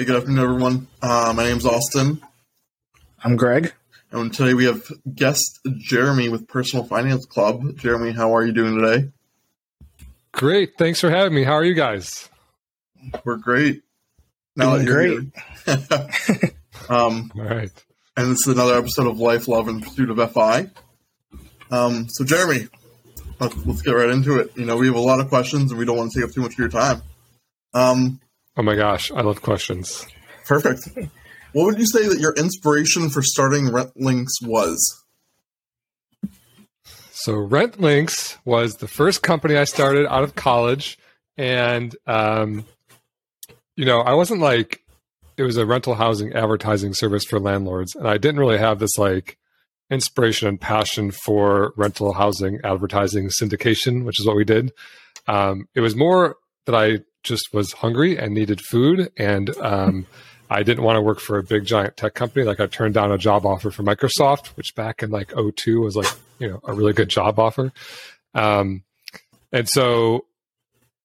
Hey, good afternoon, everyone. Uh, my name's Austin. I'm Greg. And today we have guest Jeremy with Personal Finance Club. Jeremy, how are you doing today? Great. Thanks for having me. How are you guys? We're great. Now doing great. um, All right. And this is another episode of Life, Love, and Pursuit of FI. Um, so, Jeremy, let's, let's get right into it. You know, we have a lot of questions and we don't want to take up too much of your time. Um, oh my gosh, I love questions. Perfect. What would you say that your inspiration for starting RentLinx was? So RentLinx was the first company I started out of college, and um, you know, I wasn't like it was a rental housing advertising service for landlords, and I didn't really have this like inspiration and passion for rental housing advertising syndication, which is what we did. Um, it was more that I just was hungry and needed food, and um, I didn't want to work for a big giant tech company. Like I turned down a job offer for Microsoft, which back in like 02 was like, you know, a really good job offer. Um, and so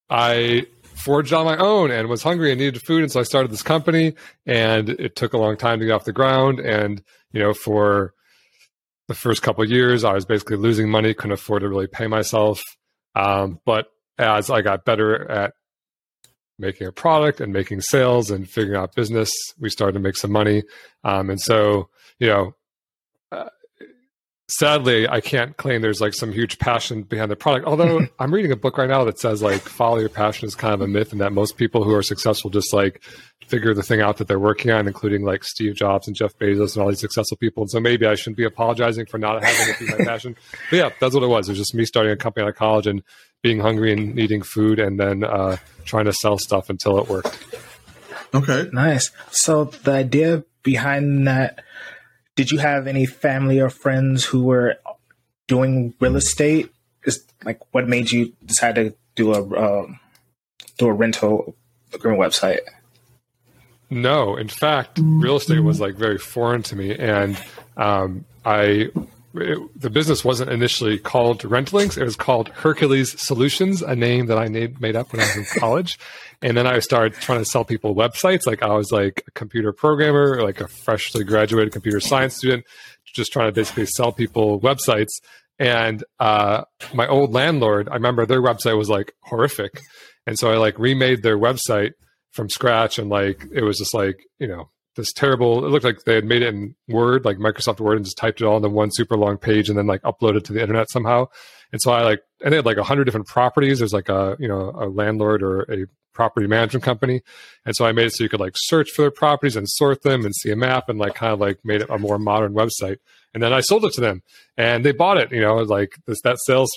I forged on my own and was hungry and needed food. And so I started this company and it took a long time to get off the ground. And, you know, for the first couple years, I was basically losing money, couldn't afford to really pay myself. Um, but as I got better at making a product and making sales and figuring out business, we started to make some money. Um, and so, you know, uh, sadly, I can't claim there's like some huge passion behind the product. Although I'm reading a book right now that says like follow your passion is kind of a myth, and that most people who are successful just like figure the thing out that they're working on, including like Steve Jobs and Jeff Bezos and all these successful people. And so maybe I shouldn't be apologizing for not having it be my passion. But yeah, that's what it was. It was just me starting a company out of college and being hungry and needing food, and then uh, trying to sell stuff until it worked. Okay, nice. So the idea behind that did you have any family or friends who were doing real estate? Is like what made you decide to do a um, do a rental agreement website? No, in fact, real estate was like very foreign to me, and um, I it, the business wasn't initially called RentLinx. It was called Hercules Solutions, a name that I made, made up when I was in college. And then I started trying to sell people websites. Like I was like a computer programmer, like a freshly graduated computer science student, just trying to basically sell people websites. And uh, my old landlord, I remember their website was like horrific. And so I like remade their website from scratch. And like, it was just like, you know, this terrible, it looked like they had made it in Word, like Microsoft Word, and just typed it all into one super long page and then like uploaded to the internet somehow. And so I like, and they had like a hundred different properties. There's like a, you know, a landlord or a property management company. And so I made it so you could like search for their properties and sort them and see a map and like kind of like made it a more modern website. And then I sold it to them and they bought it, you know, like this, that sales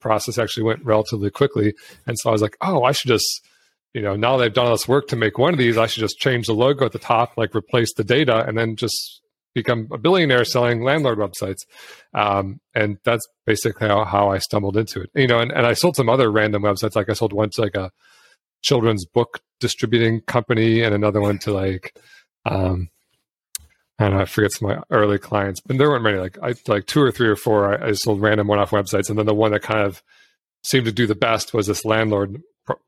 process actually went relatively quickly. And so I was like, oh, I should just, you know, now they've done all this work to make one of these, I should just change the logo at the top, like replace the data and then just become a billionaire selling landlord websites. Um, and that's basically how, how I stumbled into it, you know, and, and I sold some other random websites. Like I sold one to like a, children's book distributing company and another one to like um I I forget some of my early clients, but there weren't many. Like I like two or three or four. I, I sold random one-off websites, and then the one that kind of seemed to do the best was this landlord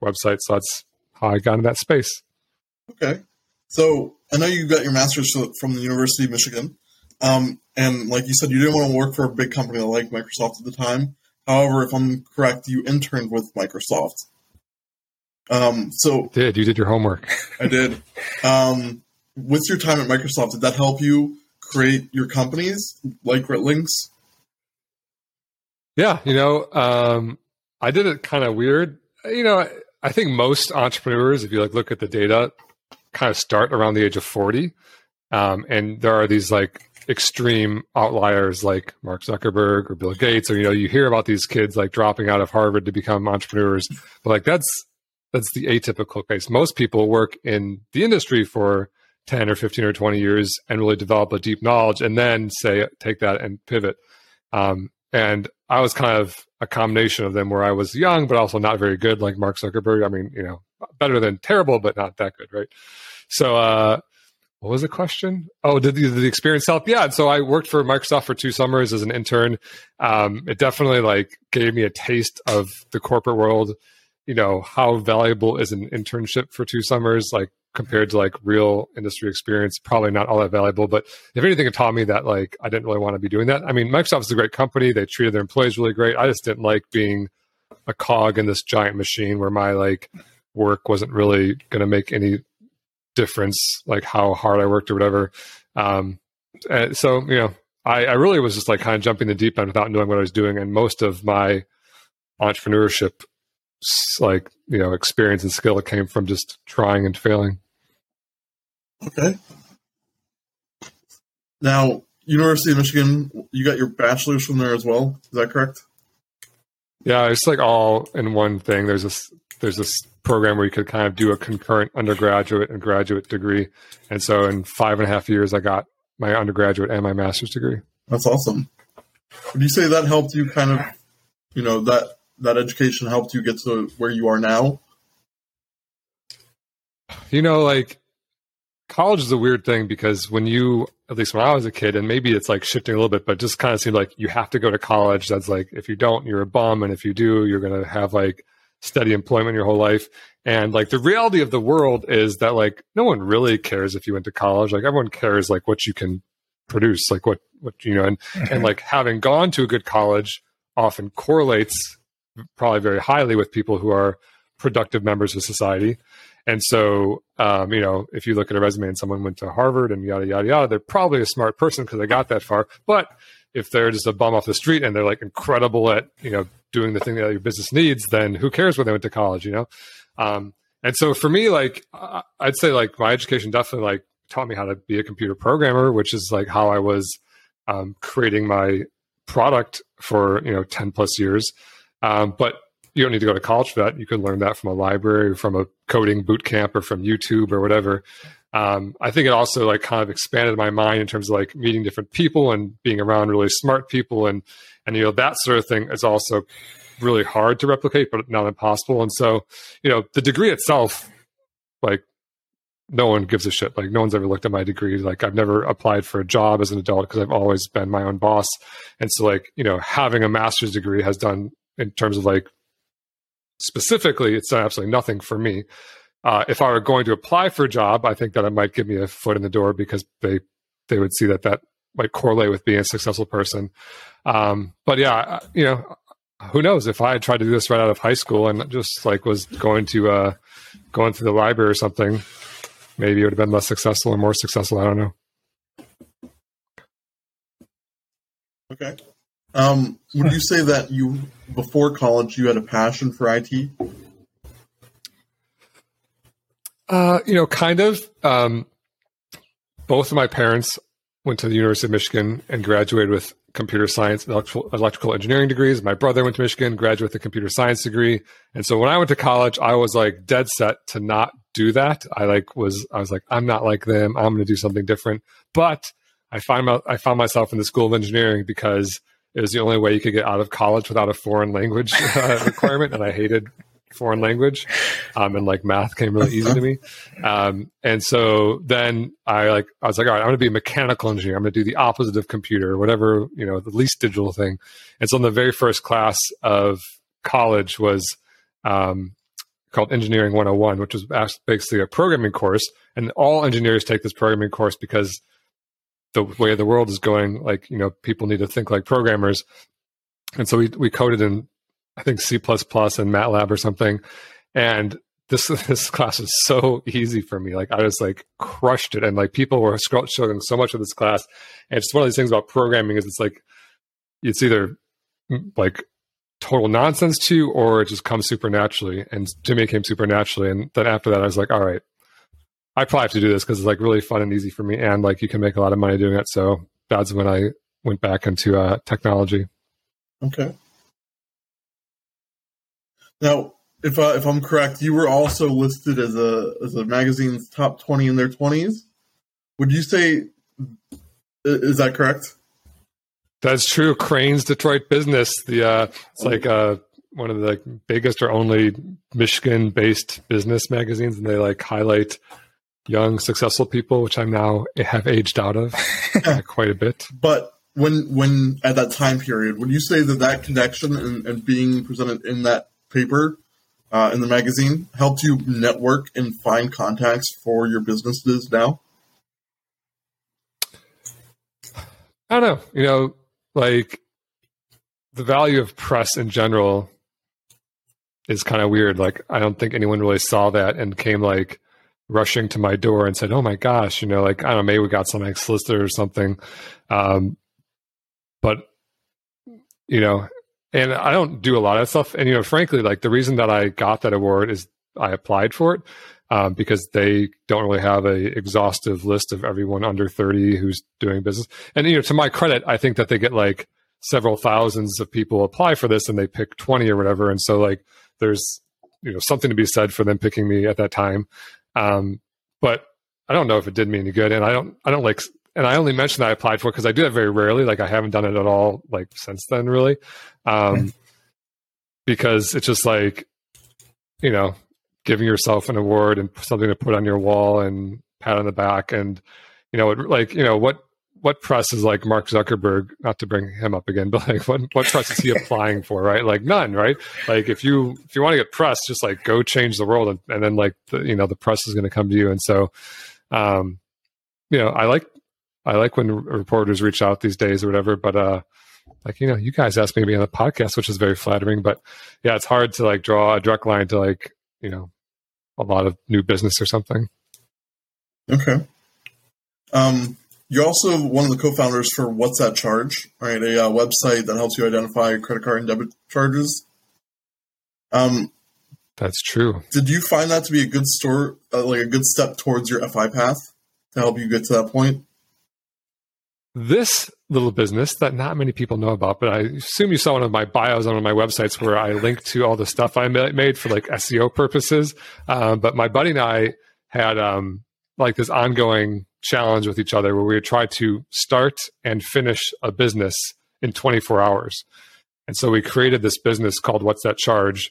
website. So that's how I got in that space. Okay, so I know you got your master's from the University of Michigan, um, and like you said, you didn't want to work for a big company like Microsoft at the time. However, if I'm correct, you interned with Microsoft. Um, so you did you did your homework? I did. Um, with your time at Microsoft, did that help you create your companies like Links? Yeah, you know, um, I did it kind of weird. You know, I think most entrepreneurs, if you like look at the data, kind of start around the age of forty, um, and there are these like extreme outliers like Mark Zuckerberg or Bill Gates, or you know, you hear about these kids like dropping out of Harvard to become entrepreneurs, but like that's that's the atypical case. Most people work in the industry for 10 or 15 or 20 years and really develop a deep knowledge and then say, take that and pivot. Um, and I was kind of a combination of them where I was young, but also not very good, like Mark Zuckerberg. I mean, you know, better than terrible, but not that good, right? So, uh, what was the question? Oh, did the, did the, experience help? Yeah. And so I worked for Microsoft for two summers as an intern. Um, it definitely like gave me a taste of the corporate world you know how valuable is an internship for two summers like compared to like real industry experience, probably not all that valuable. But if anything, it taught me that like I didn't really want to be doing that. I mean, Microsoft is a great company; they treated their employees really great. I just didn't like being a cog in this giant machine where my like work wasn't really going to make any difference, like how hard I worked or whatever. Um, so you know, I, I really was just like kind of jumping the deep end without knowing what I was doing, and most of my entrepreneurship like you know experience and skill that came from just trying and failing? Okay. Now university of michigan you got your bachelor's from there as well is that correct? Yeah it's like all in one thing. There's this there's this program where you could kind of do a concurrent undergraduate and graduate degree. And so in five and a half years i got my undergraduate and my master's degree. That's awesome. Would you say that helped you kind of you know that that education helped you get to where you are now? You know, like college is a weird thing because when you, at least when I was a kid, and maybe it's like shifting a little bit, but just kind of seemed like you have to go to college. That's like, if you don't, you're a bum. And if you do, you're going to have like steady employment your whole life. And like the reality of the world is that like no one really cares if you went to college. Like everyone cares like what you can produce, like what, what, you know, and, mm-hmm. and like having gone to a good college often correlates probably very highly with people who are productive members of society. And so, um, you know, if you look at a resume and someone went to Harvard and yada, yada, yada, they're probably a smart person because they got that far. But if they're just a bum off the street and they're like incredible at, you know, doing the thing that your business needs, then who cares where they went to college, you know? Um, and so for me, like, I'd say like my education definitely like taught me how to be a computer programmer, which is like how I was um, creating my product for, you know, 10 plus years. Um, but you don't need to go to college for that. You can learn that from a library, from a coding boot camp, or from YouTube or whatever. Um, I think it also like kind of expanded my mind in terms of like meeting different people and being around really smart people and and you know that sort of thing is also really hard to replicate, but not impossible. And so you know the degree itself, like no one gives a shit. Like no one's ever looked at my degree. Like I've never applied for a job as an adult because I've always been my own boss. And so like you know having a master's degree has done in terms of like specifically, it's absolutely nothing for me. Uh, if I were going to apply for a job, I think that it might give me a foot in the door because they they would see that that might correlate with being a successful person. Um, but yeah, you know, who knows if I had tried to do this right out of high school and just like was going to uh, going to the library or something, maybe it would have been less successful or more successful. I don't know. Okay. Um, would you say that you before college you had a passion for IT? Uh, you know, kind of. Um, both of my parents went to the University of Michigan and graduated with computer science, electrical, electrical engineering degrees. My brother went to Michigan, graduated with a computer science degree. And so when I went to college, I was like dead set to not do that. I like was I was like I'm not like them. I'm going to do something different. But I find my, I found myself in the School of Engineering because it was the only way you could get out of college without a foreign language uh, requirement, and I hated foreign language. Um, and like math came really easy to me. Um, and so then I like I was like, all right, I'm going to be a mechanical engineer. I'm going to do the opposite of computer, whatever you know, the least digital thing. And so in the very first class of college was um, called Engineering 101, which was basically a programming course. And all engineers take this programming course because the way the world is going, like you know, people need to think like programmers, and so we we coded in I think C plus plus and MATLAB or something, and this this class was so easy for me. Like I was like crushed it, and like people were struggling so much with this class. And it's one of these things about programming is it's like it's either mm, like total nonsense to you or it just comes super naturally. And to me, it came super naturally. And then after that, I was like, all right, I probably have to do this because it's like really fun and easy for me, and like you can make a lot of money doing it. So that's when I went back into uh, technology. Okay. Now, if uh, if I'm correct, you were also listed as a as a magazine's top twenty in their twenties. Would you say is that correct? That's true. Crain's Detroit Business. The uh, it's like uh, one of the biggest or only Michigan-based business magazines, and they like highlight young, successful people, which I'm now have aged out of quite a bit. But when when at that time period, would you say that that connection and, and being presented in that paper uh, in the magazine helped you network and find contacts for your businesses now? I don't know. You know, like the value of press in general is kind of weird. Like, I don't think anyone really saw that and came like rushing to my door and said, "Oh my gosh," you know, like I don't know, maybe we got some like solicitor or something. Um, but you know, and I don't do a lot of stuff. And you know, frankly, like the reason that I got that award is I applied for it um, because they don't really have a exhaustive list of everyone under 30 who's doing business. And you know, to my credit, I think that they get like several thousands of people apply for this and they pick 20 or whatever. And so like there's you know something to be said for them picking me at that time. Um, but I don't know if it did me any good. And I don't I don't like and I only mentioned that I applied for because I do that very rarely. Like I haven't done it at all like since then, really, um, because it's just like you know giving yourself an award and something to put on your wall and pat on the back and you know it, like you know what what press is like Mark Zuckerberg, not to bring him up again, but like what what press is he applying for, right? Like none, right? Like if you if you want to get press, just like go change the world, and, and then like the, you know the press is going to come to you. And so, um, you know, I like I like when reporters reach out these days or whatever, but uh, like you know, you guys asked me to be on the podcast, which is very flattering. But yeah, it's hard to like draw a direct line to like you know a lot of new business or something. Okay. Um, you're also one of the co-founders for What's That Charge, right? A uh, website that helps you identify credit card and debit charges. Um, that's true. Did you find that to be a good store, uh, like a good step towards your FI path to help you get to that point? This little business that not many people know about, but I assume you saw one of my bios on one of my websites where I link to all the stuff I made for like SEO purposes. Um, but my buddy and I had um, like this ongoing challenge with each other where we would try to start and finish a business in 24 hours. And so we created this business called What's That Charge,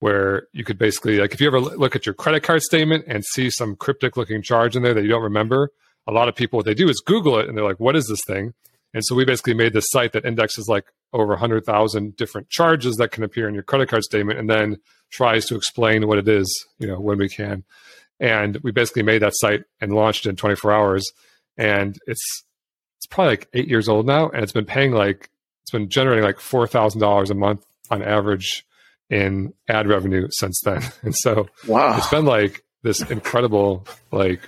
where you could basically, like, if you ever look at your credit card statement and see some cryptic looking charge in there that you don't remember, a lot of people, what they do is Google it and they're like, what is this thing? And so we basically made this site that indexes like over 100,000 different charges that can appear in your credit card statement and then tries to explain what it is, you know, when we can. And we basically made that site and launched it in 24 hours. And it's it's probably like eight years old now, and it's been paying like it's been generating like four thousand dollars a month on average in ad revenue since then. And so wow. it's been like this incredible, like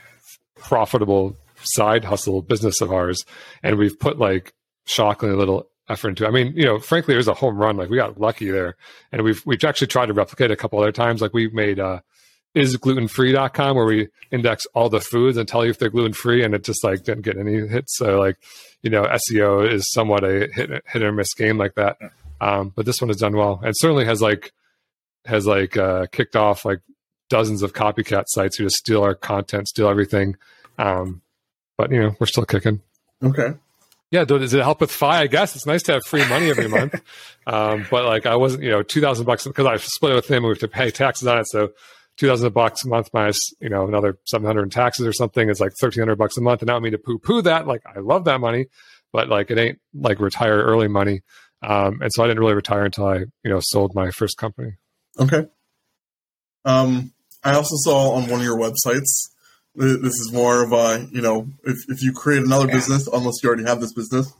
profitable side hustle business of ours. And we've put like shockingly little effort into it. I mean, you know, frankly, it was a home run. Like we got lucky there. And we've we've actually tried to replicate a couple other times. Like we've made uh isglutenfree.com where we index all the foods and tell you if they're gluten free and it just like didn't get any hits. So like, you know, SEO is somewhat a hit, hit or miss game like that. Um, but this one has done well and certainly has like, has like, uh, kicked off like dozens of copycat sites who just steal our content, steal everything. Um, but you know, we're still kicking. Okay. Yeah, does it help with FI? I guess it's nice to have free money every month. Um, but like I wasn't, you know, two thousand bucks because I split it with him and we have to pay taxes on it. So two thousand bucks a month minus you know another seven hundred in taxes or something is like thirteen hundred bucks a month. And I don't mean to poo poo that. Like I love that money, but like it ain't like retire early money. Um, and so I didn't really retire until I you know sold my first company. Okay. Um, I also saw on one of your websites. This is more of a you know if if you create another yeah. business, unless you already have this business.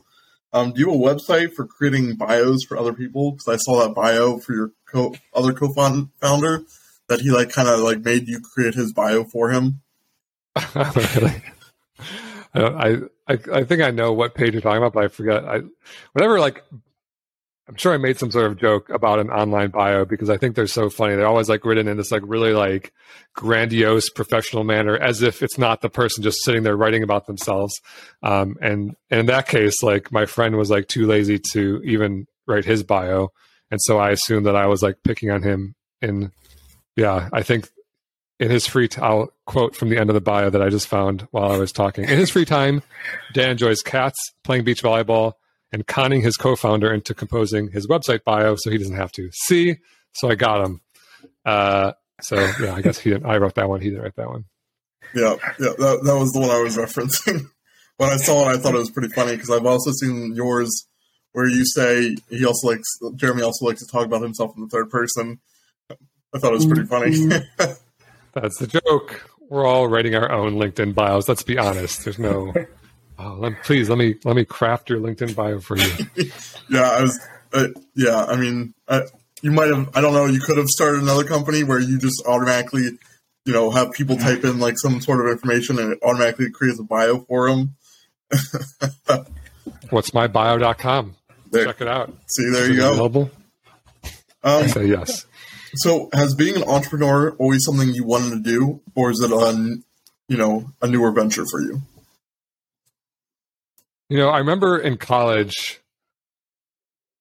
Um, do you have a website for creating bios for other people? Because I saw that bio for your co- other co-founder that he like kind of like made you create his bio for him? really? I, I I think I know what page you're talking about, but I forget. I whenever like I'm sure I made some sort of joke about an online bio because I think they're so funny. They're always like written in this like really like grandiose professional manner, as if it's not the person just sitting there writing about themselves. Um, and, and in that case, like my friend was like too lazy to even write his bio, and so I assumed that I was like picking on him in yeah, I think in his free time, I'll quote from the end of the bio that I just found while I was talking. In his free time, Dan enjoys cats, playing beach volleyball, and conning his co-founder into composing his website bio so he doesn't have to. See, so I got him. Uh, so yeah, I guess he didn't. I wrote that one. He didn't write that one. Yeah, yeah, that, that was the one I was referencing. when I saw it, I thought it was pretty funny because I've also seen yours where you say he also likes Jeremy also likes to talk about himself in the third person I thought it was pretty funny. That's the joke. We're all writing our own LinkedIn bios. Let's be honest. There's no. Oh, let, please let me let me craft your LinkedIn bio for you. yeah, I was. Uh, yeah, I mean, uh, you might have. I don't know. You could have started another company where you just automatically, you know, have people type in like some sort of information and it automatically creates a bio for them. What's my bio.com? There. Check it out. See, there Is you go. Available? Um, I say yes. So, has being an entrepreneur always something you wanted to do, or is it a, you know, a newer venture for you? You know, I remember in college,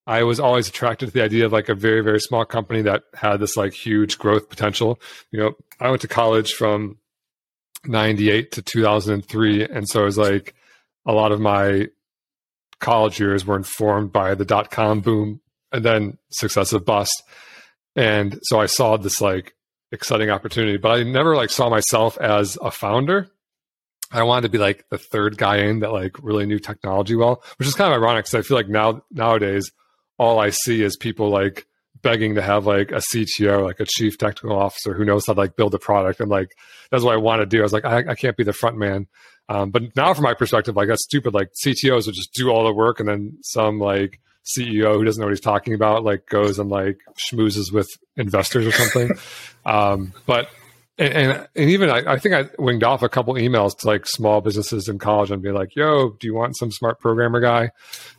I was always attracted to the idea of like a very, very small company that had this like huge growth potential. You know, I went to college from 98 to 2003. And so it was like a lot of my college years were informed by the dot com boom and then successive bust. And so I saw this like exciting opportunity, but I never like saw myself as a founder. I wanted to be like the third guy in that like really knew technology well, which is kind of ironic because I feel like now nowadays all I see is people like begging to have like a CTO, like a chief technical officer who knows how to like build a product. And like that's what I want to do. I was like, I, I can't be the front man. Um, but now from my perspective, like that's stupid. Like CTOs would just do all the work and then some like CEO who doesn't know what he's talking about like goes and like schmoozes with investors or something. um, but and, and, and even I, I, think I winged off a couple emails to like small businesses in college and be like, "Yo, do you want some smart programmer guy?"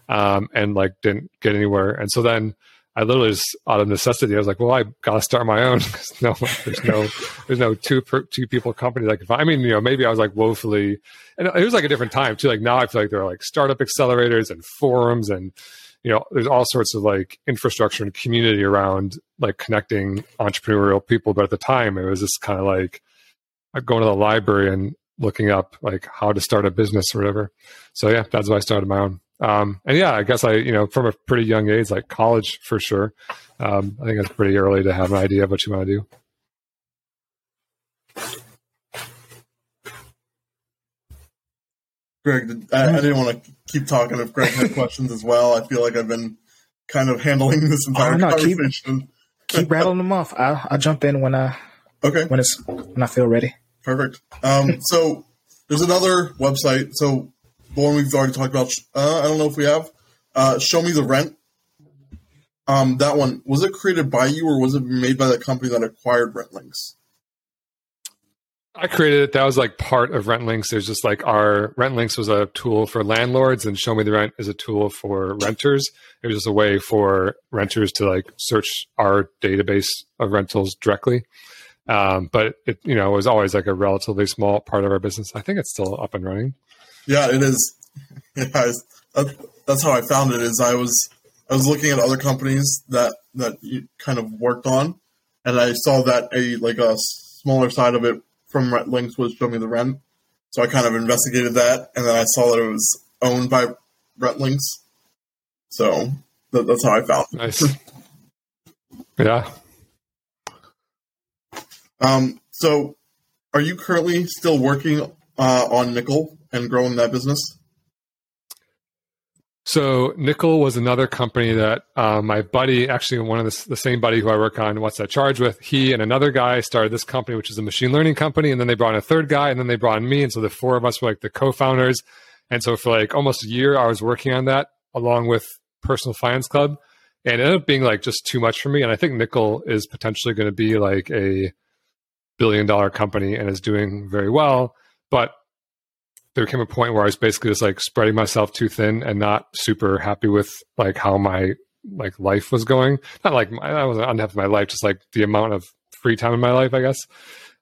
Um, and like didn't get anywhere. And so then I literally just out of necessity, I was like, "Well, I gotta start my own no, there's no, there's no two per, two people company that can find." I mean, you know, maybe I was like woefully, and it was like a different time too. Like now, I feel like there are like startup accelerators and forums and you know, there's all sorts of like infrastructure and community around like connecting entrepreneurial people. But at the time, it was just kind of like going to the library and looking up like how to start a business or whatever. So yeah, that's why I started my own. Um, and yeah, I guess I, you know, from a pretty young age, like college for sure. Um, I think it's pretty early to have an idea of what you want to do. Greg, I, I, didn't want to keep talking if Greg had questions as well. I feel like I've been kind of handling this entire oh, no, conversation. Keep, keep rattling them off. I'll, I'll, jump in when I okay when it's when I feel ready. Perfect. Um, so there's another website. So the one we've already talked about. Uh, I don't know if we have. Uh, Show me the rent. Um, that one was it created by you or was it made by the company that acquired RentLinx? I created it. That was like part of RentLinx. There's just like our RentLinx was a tool for landlords, and Show Me the Rent is a tool for renters. It was just a way for renters to like search our database of rentals directly. Um, but it, you know, was always like a relatively small part of our business. I think it's still up and running. Yeah, it is. Yeah, that's how I found it. Is I was I was looking at other companies that that you kind of worked on, and I saw that a like a smaller side of it from Links was Show Me the Rent. So I kind of investigated that, and then I saw that it was owned by Links. So that, that's how I found it. Nice. yeah. Um, so are you currently still working uh, on Nyckel and growing that business? So Nyckel was another company that uh, my buddy, actually one of the, the, same buddy who I work on What's That Charge with, he and another guy started this company, which is a machine learning company, and then they brought in a third guy, and then they brought in me, and so the four of us were like the co-founders. And so for like almost a year, I was working on that along with Personal Finance Club, and it ended up being like just too much for me. And I think Nyckel is potentially going to be like a billion dollar company and is doing very well, but there came a point where I was basically just like spreading myself too thin and not super happy with like how my like life was going. Not like I wasn't unhappy with my life, just like the amount of free time in my life, I guess.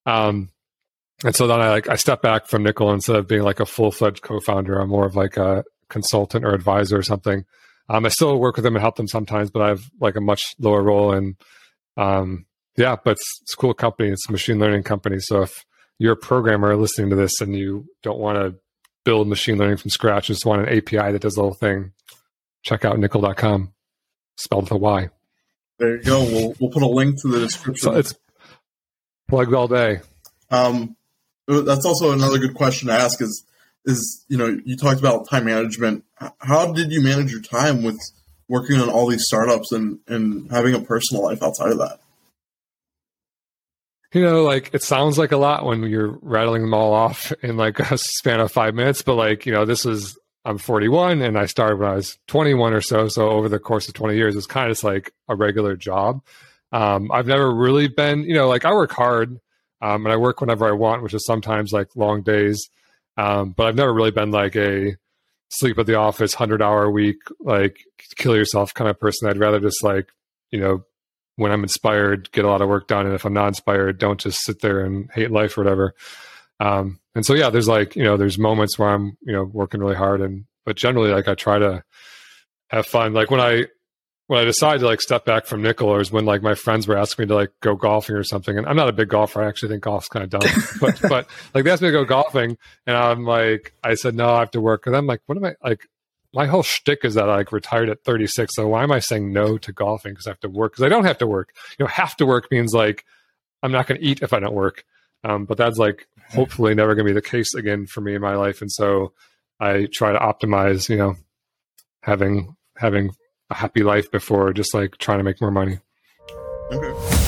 Um, and so then I like I stepped back from Nyckel instead of being like a full fledged co founder. I'm more of like a consultant or advisor or something. Um, I still work with them and help them sometimes, but I have like a much lower role. And um, yeah, but it's, it's a cool company. It's a machine learning company. So if you're a programmer listening to this and you don't want to build machine learning from scratch, just want an API that does the whole thing, check out nyckel.com, spelled with a Y. There you go. We'll, we'll put a link to the description. So it's plugged all day. Um, that's also another good question to ask is, is, you know, you talked about time management. How did you manage your time with working on all these startups and, and having a personal life outside of that? You know, like it sounds like a lot when you're rattling them all off in like a span of five minutes, but like, you know, this is, I'm 41 and I started when I was 21 or so. So over the course of 20 years, it's kind of just like a regular job. Um, I've never really been, you know, like I work hard um, and I work whenever I want, which is sometimes like long days. Um, but I've never really been like a sleep at the office, 100 hour week, like kill yourself kind of person. I'd rather just like, you know, when I'm inspired, get a lot of work done. And if I'm not inspired, don't just sit there and hate life or whatever. Um, and so, yeah, there's like, you know, there's moments where I'm, you know, working really hard and, but generally like I try to have fun. Like when I, when I decided to like step back from Nyckel or is when like my friends were asking me to like go golfing or something. And I'm not a big golfer. I actually think golf's kind of dumb, but, but like they asked me to go golfing and I'm like, I said, no, I have to work. And I'm like, what am I like? My whole shtick is that I like retired at 36. So why am I saying no to golfing? Because I have to work. Because I don't have to work. You know, have to work means like I'm not going to eat if I don't work. Um, but that's like hopefully never going to be the case again for me in my life. And so I try to optimize. You know, having having a happy life before just like trying to make more money. Okay.